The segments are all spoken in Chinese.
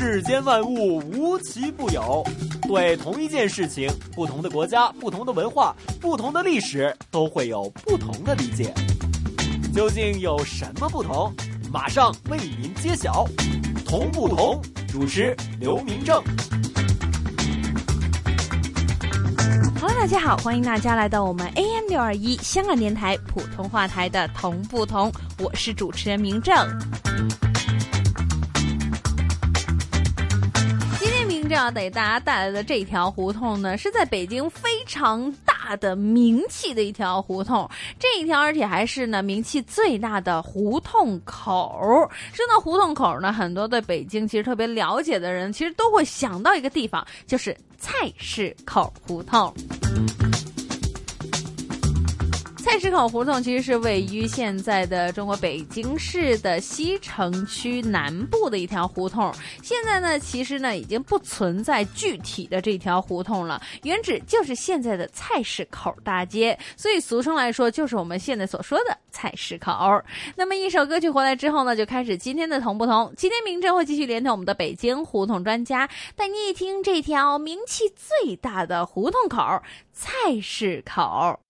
世间万物无奇不有，对同一件事情，不同的国家、不同的文化、不同的历史，都会有不同的理解。究竟有什么不同？马上为您揭晓。同不同？主持刘明正。好了大家好，欢迎大家来到我们 AM 六二一香港电台普通话台的《同不同》，我是主持人明正。这样给大家带来的这条胡同呢，是在北京非常大的名气的一条胡同，这一条而且还是呢名气最大的胡同口。说到胡同口呢，很多对北京其实特别了解的人，其实都会想到一个地方，就是。菜市口胡同。菜市口胡同其实是位于现在的中国北京市的西城区南部的一条胡同。现在呢，其实呢已经不存在具体的这条胡同了，原址就是现在的菜市口大街，所以俗称来说就是我们现在所说的菜市口。那么一首歌曲回来之后呢，就开始今天的同不同。今天明哲会继续连同我们的北京胡同专家，带你一听这条名气最大的胡同口——菜市口。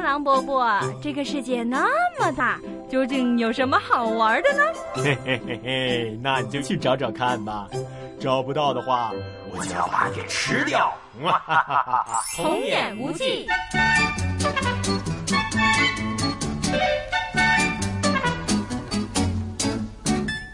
狼伯伯，狼伯伯，这个世界那么大，究竟有什么好玩的呢？嘿嘿嘿嘿，那你就去找找看吧。找不到的话，我就要把你给吃掉。哈哈哈哈童言无忌。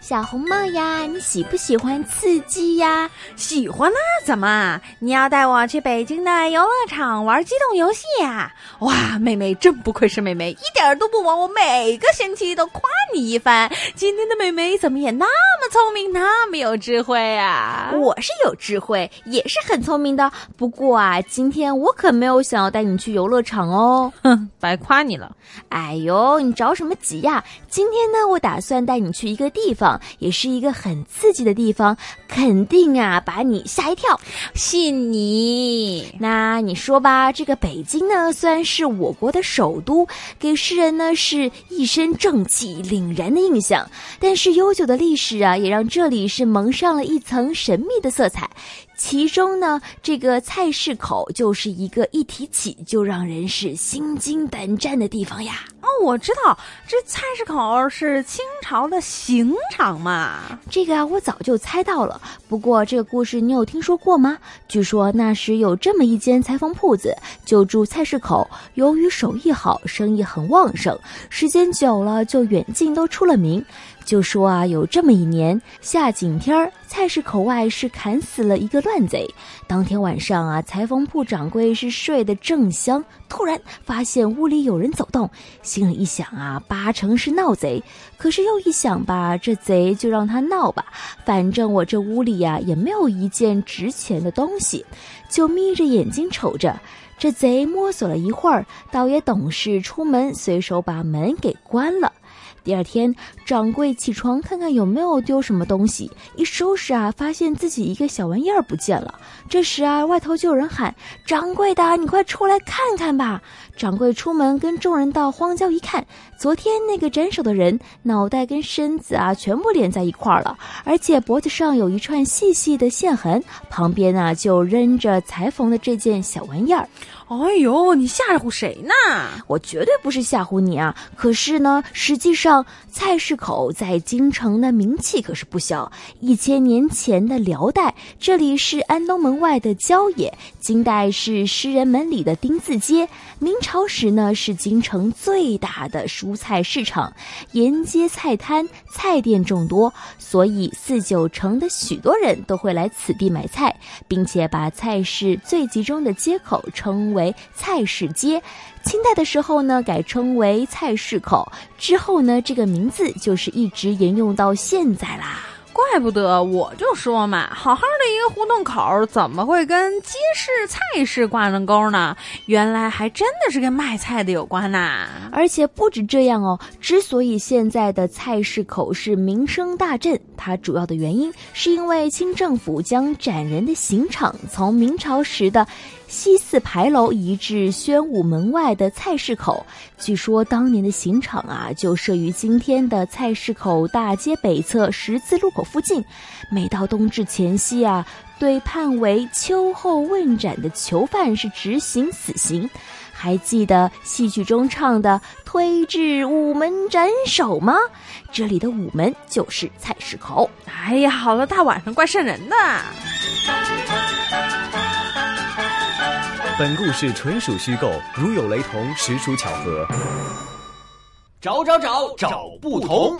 小红帽呀，你喜不喜欢刺激呀？喜欢啊，怎么？你要带我去北京的游乐场玩机动游戏呀？哇，妹妹真不愧是妹妹，一点都不枉我每个星期都夸你一番。今天的妹妹怎么也那么聪明，那么有智慧啊？我是有智慧，也是很聪明的。不过啊，今天我可没有想要带你去游乐场哦。哼，白夸你了。哎呦，你着什么急呀？今天呢，我打算带你去一个地方。也是一个很刺激的地方，肯定啊把你吓一跳，信你。那你说吧，这个北京呢，虽然是我国的首都，给世人呢是一身正气凛然的印象，但是悠久的历史啊，也让这里是蒙上了一层神秘的色彩。其中呢，这个菜市口就是一个一提起就让人是心惊胆战的地方呀。哦，我知道，这菜市口是清朝的刑场嘛。这个啊，我早就猜到了。不过这个故事你有听说过吗？据说那时有这么一间裁缝铺子，就住菜市口。由于手艺好，生意很旺盛，时间久了就远近都出了名。就说啊，有这么一年下井天儿，菜市口外是砍死了一个乱贼。当天晚上啊，裁缝铺掌柜是睡得正香，突然发现屋里有人走动，心里一想啊，八成是闹贼。可是又一想吧，这贼就让他闹吧，反正我这屋里呀也没有一件值钱的东西，就眯着眼睛瞅着。这贼摸索了一会儿，倒也懂事，出门随手把门给关了。第二天，掌柜起床看看有没有丢什么东西，一收拾啊，发现自己一个小玩意儿不见了。这时啊，外头就有人喊：“掌柜的，你快出来看看吧！”掌柜出门跟众人到荒郊一看，昨天那个斩首的人脑袋跟身子啊全部连在一块儿了，而且脖子上有一串细细的线痕，旁边啊就扔着裁缝的这件小玩意儿。哎呦，你吓唬谁呢？我绝对不是吓唬你啊！可是呢，实际上菜市口在京城的名气可是不小。一千年前的辽代，这里是安东门外的郊野；金代是诗人门里的丁字街；明朝时呢，是京城最大的蔬菜市场，沿街菜摊、菜店众多，所以四九城的许多人都会来此地买菜，并且把菜市最集中的街口称。为菜市街，清代的时候呢改称为菜市口，之后呢这个名字就是一直沿用到现在啦。怪不得我就说嘛，好好的一个胡同口，怎么会跟街市、菜市挂上钩呢？原来还真的是跟卖菜的有关呐！而且不止这样哦，之所以现在的菜市口是名声大振，它主要的原因是因为清政府将斩人的刑场从明朝时的。西四牌楼移至宣武门外的菜市口。据说当年的刑场啊，就设于今天的菜市口大街北侧十字路口附近。每到冬至前夕啊，对判为秋后问斩的囚犯是执行死刑。还记得戏剧中唱的“推至午门斩首”吗？这里的午门就是菜市口。哎呀，好了，大晚上怪瘆人的。本故事纯属虚构，如有雷同，实属巧合。找找找找不同。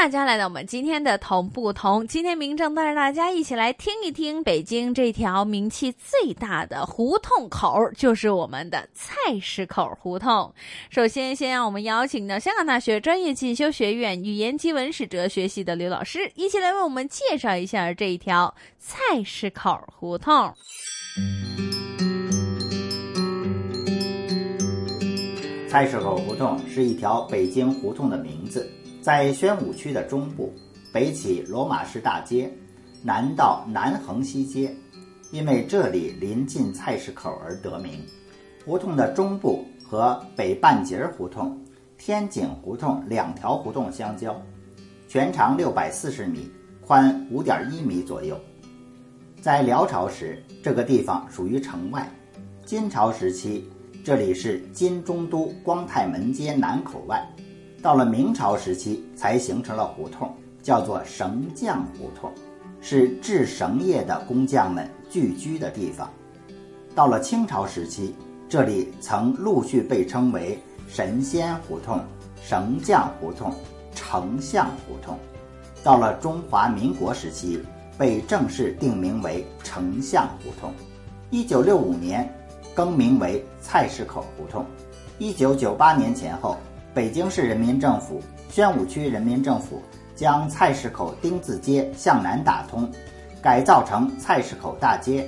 大家来到我们今天的同不同，今天明正带着大家一起来听一听北京这条名气最大的胡同口，就是我们的菜市口胡同。首先，先让我们邀请到香港大学专业进修学院语言及文史哲学系的刘老师，一起来为我们介绍一下这一条菜市口胡同。菜市口胡同是一条北京胡同的名字。在宣武区的中部，北起罗马市大街，南到南横西街，因为这里临近菜市口而得名。胡同的中部和北半截胡同、天井胡同两条胡同相交，全长六百四十米，宽五点一米左右。在辽朝时，这个地方属于城外；金朝时期，这里是金中都光泰门街南口外。到了明朝时期，才形成了胡同，叫做绳匠胡同，是制绳业的工匠们聚居的地方。到了清朝时期，这里曾陆续被称为神仙胡同、绳匠胡同、丞相胡同。到了中华民国时期，被正式定名为丞相胡同。一九六五年，更名为菜市口胡同。一九九八年前后。北京市人民政府、宣武区人民政府将菜市口丁字街向南打通，改造成菜市口大街。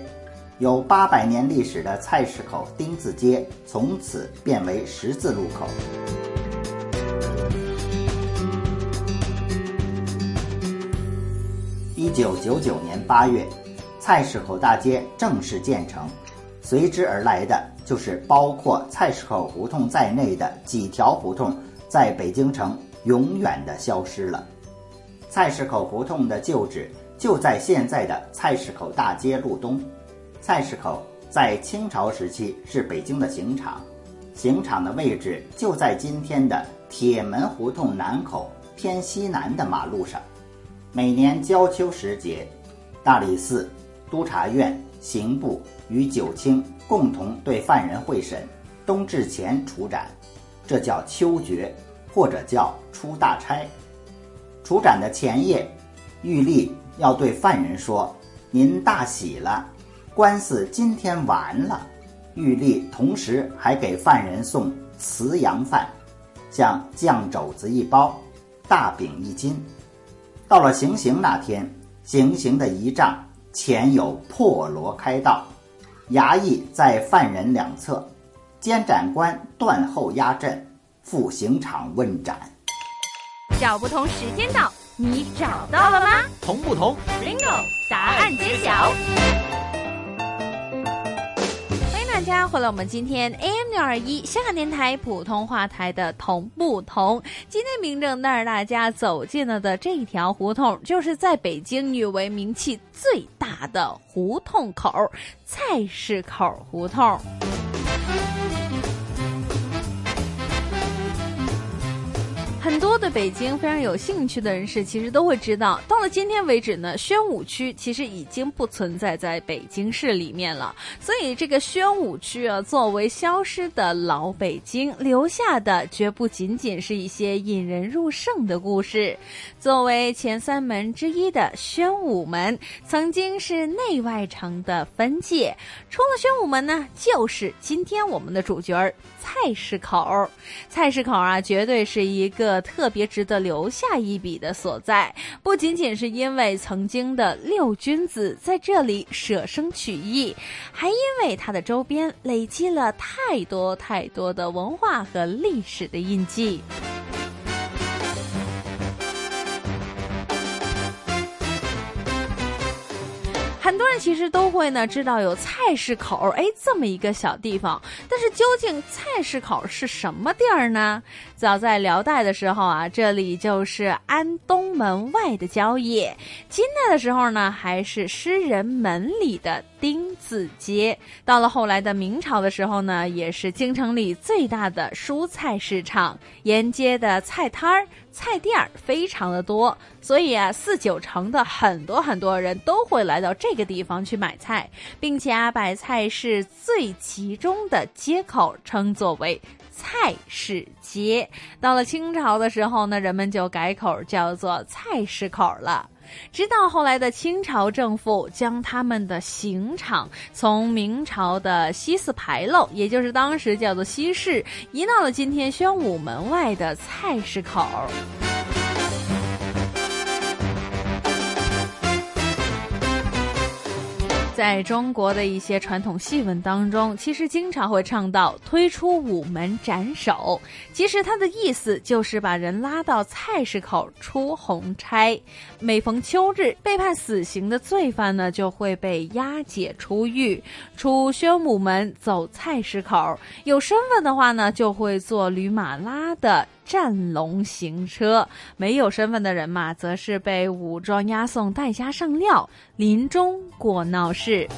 有八百年历史的菜市口丁字街从此变为十字路口。一九九九年八月，菜市口大街正式建成，随之而来的。就是包括菜市口胡同在内的几条胡同，在北京城永远的消失了。菜市口胡同的旧址就在现在的菜市口大街路东。菜市口在清朝时期是北京的刑场，刑场的位置就在今天的铁门胡同南口偏西南的马路上。每年交秋时节，大理寺、督察院、刑部与九卿。共同对犯人会审，冬至前处斩，这叫秋决，或者叫出大差。处斩的前夜，狱吏要对犯人说：“您大喜了，官司今天完了。”狱吏同时还给犯人送慈阳饭，像酱肘子一包，大饼一斤。到了行刑那天，行刑的仪仗前有破锣开道。衙役在犯人两侧，监斩官断后压阵，赴刑场问斩。找不同时间到，你找到了吗？同不同？Bingo！答案揭晓。家回来，我们今天 AM 六二一香港电台普通话台的同不同。今天明正带着大家走进了的这一条胡同，就是在北京誉为名气最大的胡同口。菜市口胡同。很多对北京非常有兴趣的人士，其实都会知道，到了今天为止呢，宣武区其实已经不存在在北京市里面了。所以，这个宣武区啊，作为消失的老北京，留下的绝不仅仅是一些引人入胜的故事。作为前三门之一的宣武门，曾经是内外城的分界。出了宣武门呢，就是今天我们的主角儿——菜市口。菜市口啊，绝对是一个特别值得留下一笔的所在，不仅仅是因为曾经的六君子在这里舍生取义，还因为它的周边累积了太多太多的文化和历史的印记。其实都会呢知道有菜市口，哎，这么一个小地方。但是究竟菜市口是什么地儿呢？早在辽代的时候啊，这里就是安东门外的郊野；金代的时候呢，还是诗人门里的丁字街。到了后来的明朝的时候呢，也是京城里最大的蔬菜市场，沿街的菜摊儿。菜店儿非常的多，所以啊，四九城的很多很多人都会来到这个地方去买菜，并且啊，把菜是最集中的街口称作为菜市街。到了清朝的时候呢，人们就改口叫做菜市口了。直到后来的清朝政府将他们的刑场从明朝的西四牌楼，也就是当时叫做西市，移到了今天宣武门外的菜市口。在中国的一些传统戏文当中，其实经常会唱到推出午门斩首。其实它的意思就是把人拉到菜市口出红差。每逢秋日，被判死刑的罪犯呢，就会被押解出狱，出宣武门走菜市口。有身份的话呢，就会坐驴马拉的。战龙行车，没有身份的人嘛，则是被武装押送代家上料，临终过闹市。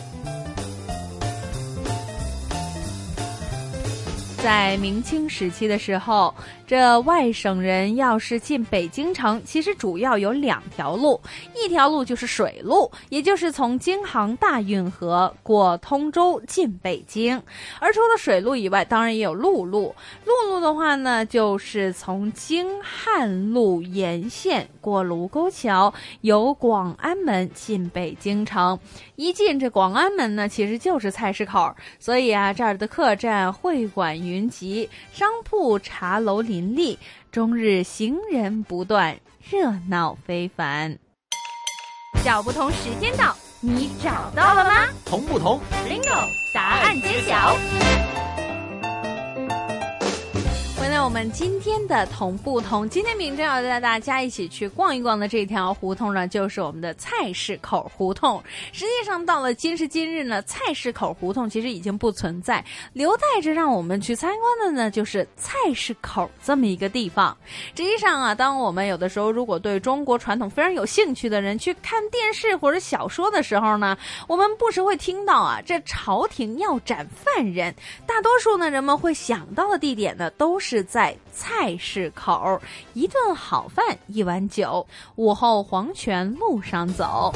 在明清时期的时候。这外省人要是进北京城，其实主要有两条路，一条路就是水路，也就是从京杭大运河过通州进北京；而除了水路以外，当然也有陆路。陆路的话呢，就是从京汉路沿线过卢沟桥，由广安门进北京城。一进这广安门呢，其实就是菜市口，所以啊，这儿的客栈、会馆云集，商铺、茶楼林。林立，终日行人不断，热闹非凡。小不同时间到，你找到了吗？同不同？Bingo，答案揭晓。我们今天的同不同，今天明正要带大家一起去逛一逛的这条胡同呢，就是我们的菜市口胡同。实际上，到了今时今日呢，菜市口胡同其实已经不存在，留待着让我们去参观的呢，就是菜市口这么一个地方。实际上啊，当我们有的时候如果对中国传统非常有兴趣的人去看电视或者小说的时候呢，我们不时会听到啊，这朝廷要斩犯人，大多数呢人们会想到的地点呢，都是。在菜市口，一顿好饭，一碗酒，午后黄泉路上走。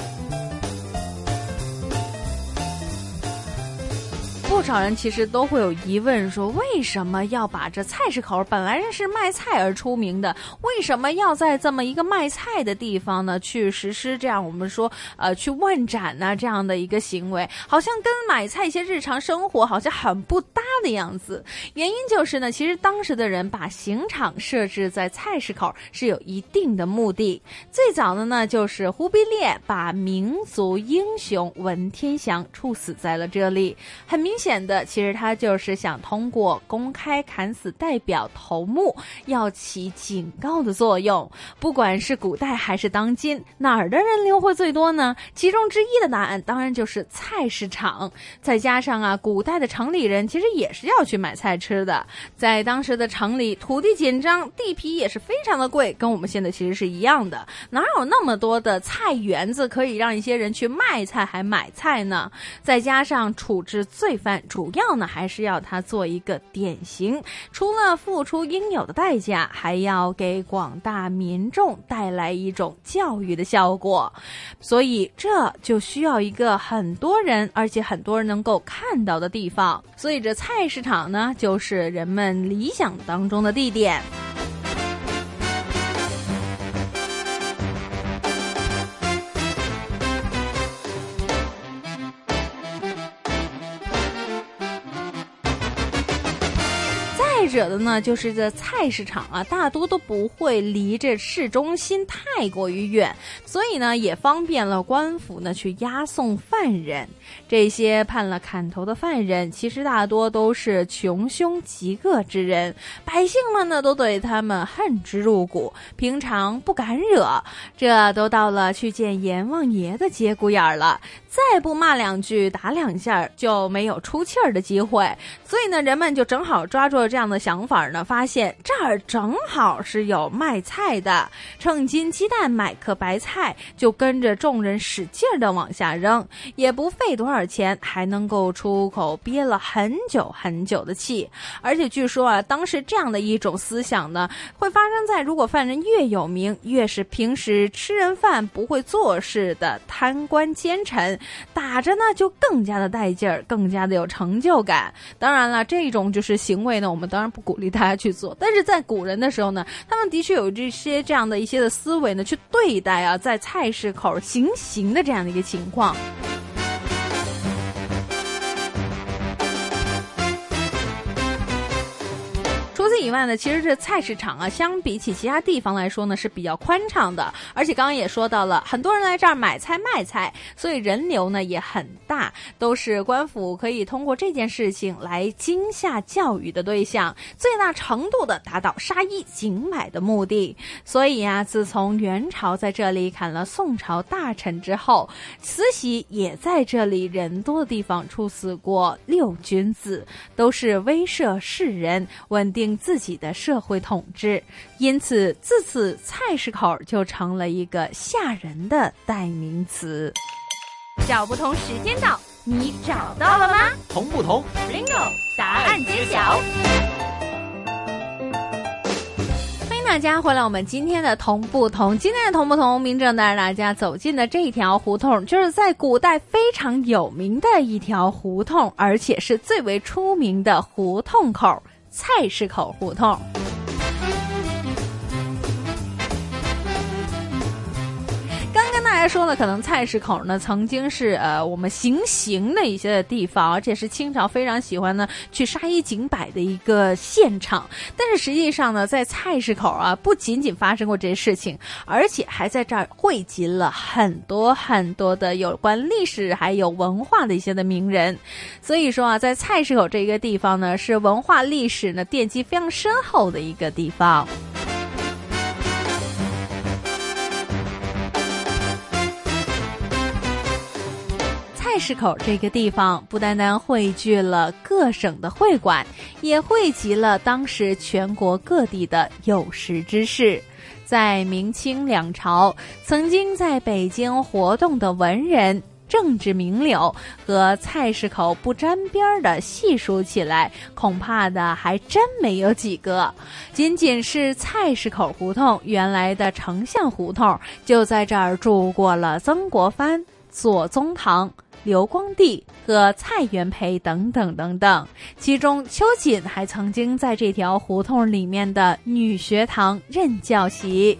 不少人其实都会有疑问，说为什么要把这菜市口本来是卖菜而出名的，为什么要在这么一个卖菜的地方呢去实施这样我们说呃去问斩呢这样的一个行为，好像跟买菜一些日常生活好像很不搭的样子。原因就是呢，其实当时的人把刑场设置在菜市口是有一定的目的。最早的呢，就是忽必烈把民族英雄文天祥处死在了这里，很明。显的，其实他就是想通过公开砍死代表头目，要起警告的作用。不管是古代还是当今，哪儿的人流会最多呢？其中之一的答案当然就是菜市场。再加上啊，古代的城里人其实也是要去买菜吃的。在当时的城里，土地紧张，地皮也是非常的贵，跟我们现在其实是一样的。哪有那么多的菜园子可以让一些人去卖菜还买菜呢？再加上处置罪犯。但主要呢，还是要他做一个典型，除了付出应有的代价，还要给广大民众带来一种教育的效果，所以这就需要一个很多人，而且很多人能够看到的地方。所以这菜市场呢，就是人们理想当中的地点。者的呢，就是这菜市场啊，大多都不会离这市中心太过于远，所以呢，也方便了官府呢去押送犯人。这些判了砍头的犯人，其实大多都是穷凶极恶之人，百姓们呢都对他们恨之入骨，平常不敢惹，这都到了去见阎王爷的节骨眼儿了，再不骂两句、打两下，就没有出气儿的机会。所以呢，人们就正好抓住了这样的想法呢，发现这儿正好是有卖菜的，称斤鸡蛋买颗白菜，就跟着众人使劲儿的往下扔，也不费多少钱，还能够出口憋了很久很久的气。而且据说啊，当时这样的一种思想呢，会发生在如果犯人越有名，越是平时吃人饭不会做事的贪官奸臣，打着呢就更加的带劲儿，更加的有成就感。当然了，这种就是行为呢，我们当然不鼓励大家去做。但是在古人的时候呢，他们的确有这些这样的一些的思维呢，去对待啊，在菜市口行刑的这样的一个情况。以外呢，其实这菜市场啊，相比起其他地方来说呢，是比较宽敞的。而且刚刚也说到了，很多人来这儿买菜卖菜，所以人流呢也很大，都是官府可以通过这件事情来惊吓教育的对象，最大程度的达到杀一儆百的目的。所以啊，自从元朝在这里砍了宋朝大臣之后，慈禧也在这里人多的地方处死过六君子，都是威慑世人，稳定。自己的社会统治，因此自此菜市口就成了一个吓人的代名词。找不同时间到，你找到了吗？同不同？Bingo，答案揭晓。欢迎大家回来，我们今天的同不同，今天的同不同，明正带着大家走进的这一条胡同，就是在古代非常有名的一条胡同，而且是最为出名的胡同口。菜市口胡同。说呢，可能菜市口呢曾经是呃我们行刑的一些的地方，而且是清朝非常喜欢呢去杀一儆百的一个现场。但是实际上呢，在菜市口啊，不仅仅发生过这些事情，而且还在这儿汇集了很多很多的有关历史还有文化的一些的名人。所以说啊，在菜市口这一个地方呢，是文化历史呢奠基非常深厚的一个地方。市口这个地方不单单汇聚了各省的会馆，也汇集了当时全国各地的有识之士。在明清两朝，曾经在北京活动的文人、政治名流和菜市口不沾边的，细数起来，恐怕的还真没有几个。仅仅是菜市口胡同原来的丞相胡同，就在这儿住过了曾国藩、左宗棠。刘光第和蔡元培等等等等，其中秋瑾还曾经在这条胡同里面的女学堂任教习。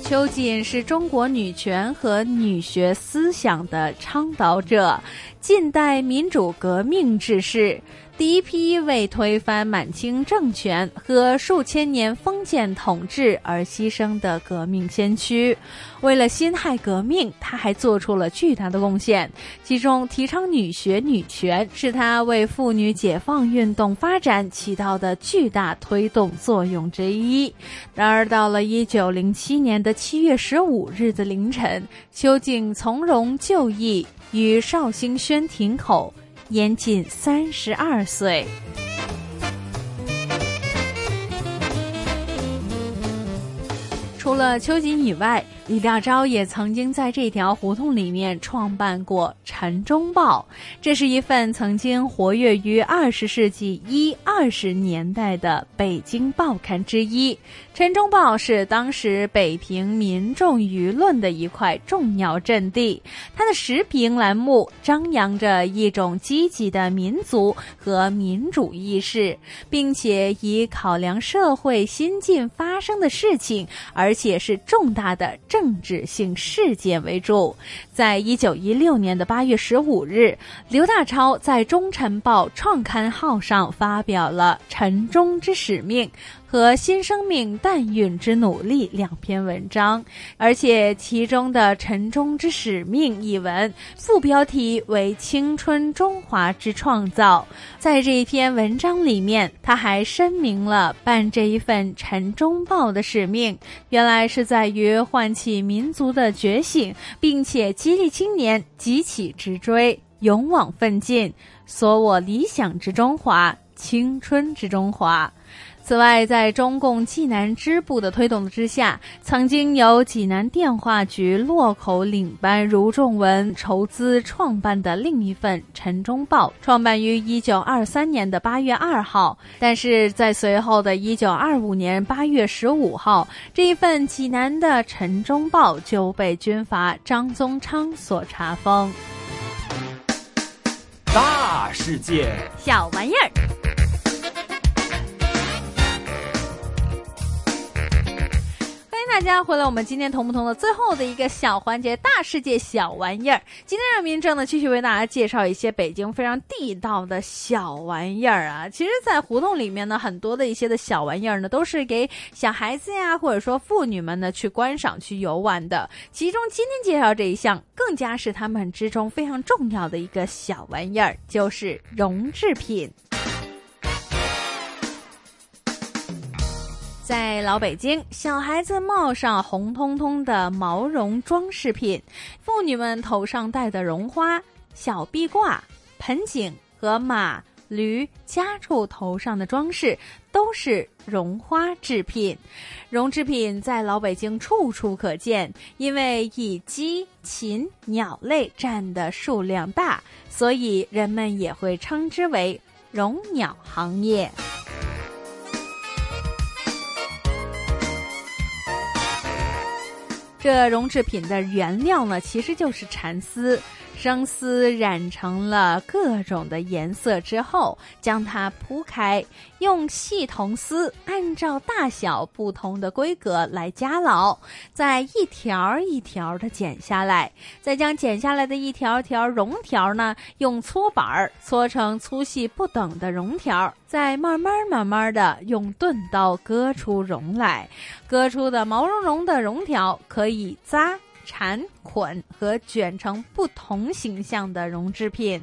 秋瑾是中国女权和女学思想的倡导者，近代民主革命志士。第一批为推翻满清政权和数千年封建统治而牺牲的革命先驱，为了辛亥革命，他还做出了巨大的贡献。其中，提倡女学女权是他为妇女解放运动发展起到的巨大推动作用之一。然而，到了一九零七年的七月十五日的凌晨，秋瑾从容就义于绍兴宣亭口。年仅三十二岁。除了秋瑾以外，李大钊也曾经在这条胡同里面创办过《晨钟报》，这是一份曾经活跃于二十世纪一二十年代的北京报刊之一。《晨钟报》是当时北平民众舆论的一块重要阵地，它的时评栏目张扬着一种积极的民族和民主意识，并且以考量社会新近发生的事情，而且是重大的。政治性事件为主。在一九一六年的八月十五日，刘大超在《中晨报》创刊号上发表了《晨钟之使命》。和新生命诞孕之努力两篇文章，而且其中的“晨钟之使命”一文副标题为“青春中华之创造”。在这一篇文章里面，他还声明了办这一份《晨钟报》的使命，原来是在于唤起民族的觉醒，并且激励青年急起直追，勇往奋进，所我理想之中华，青春之中华。此外，在中共济南支部的推动之下，曾经由济南电话局洛口领班卢仲文筹资创办的另一份《晨钟报》，创办于一九二三年的八月二号。但是在随后的一九二五年八月十五号，这一份济南的《晨钟报》就被军阀张宗昌所查封。大世界，小玩意儿。大家回来，我们今天同不同的最后的一个小环节——大世界小玩意儿。今天让明正呢继续为大家介绍一些北京非常地道的小玩意儿啊。其实，在胡同里面呢，很多的一些的小玩意儿呢，都是给小孩子呀，或者说妇女们呢去观赏、去游玩的。其中，今天介绍这一项，更加是他们之中非常重要的一个小玩意儿，就是绒制品。在老北京，小孩子帽上红彤彤的毛绒装饰品，妇女们头上戴的绒花、小壁挂、盆景和马、驴、家畜头上的装饰，都是绒花制品。绒制品在老北京处处可见，因为以鸡、禽、鸟类占的数量大，所以人们也会称之为绒鸟行业。这绒制品的原料呢，其实就是蚕丝。生丝染成了各种的颜色之后，将它铺开，用细铜丝按照大小不同的规格来夹牢，再一条一条的剪下来，再将剪下来的一条条绒条呢，用搓板儿搓成粗细不等的绒条，再慢慢慢慢的用钝刀割出绒来，割出的毛茸茸的绒条可以扎。缠捆和卷成不同形象的绒制品，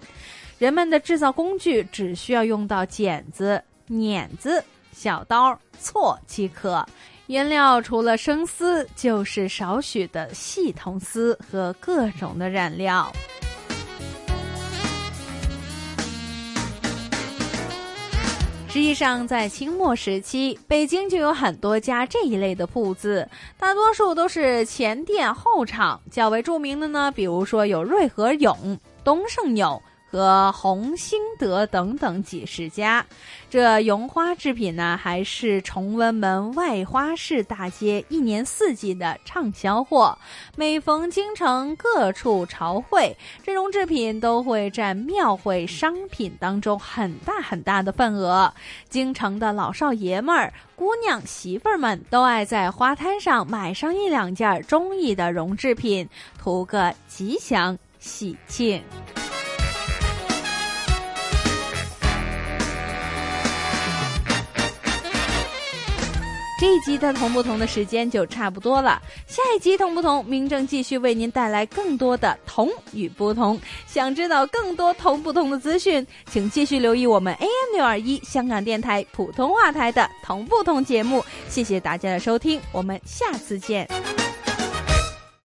人们的制造工具只需要用到剪子、碾子、小刀、锉即可。原料除了生丝，就是少许的细铜丝和各种的染料。实际上，在清末时期，北京就有很多家这一类的铺子，大多数都是前店后厂。较为著名的呢，比如说有瑞和永、东盛友。和红星德等等几十家，这绒花制品呢，还是崇文门外花市大街一年四季的畅销货。每逢京城各处朝会，这绒制品都会占庙会商品当中很大很大的份额。京城的老少爷们儿、姑娘媳妇儿们都爱在花摊上买上一两件中意的绒制品，图个吉祥喜庆。这一集的同不同的时间就差不多了，下一集同不同，明正继续为您带来更多的同与不同。想知道更多同不同的资讯，请继续留意我们 AM 六二一香港电台普通话台的同不同节目。谢谢大家的收听，我们下次见。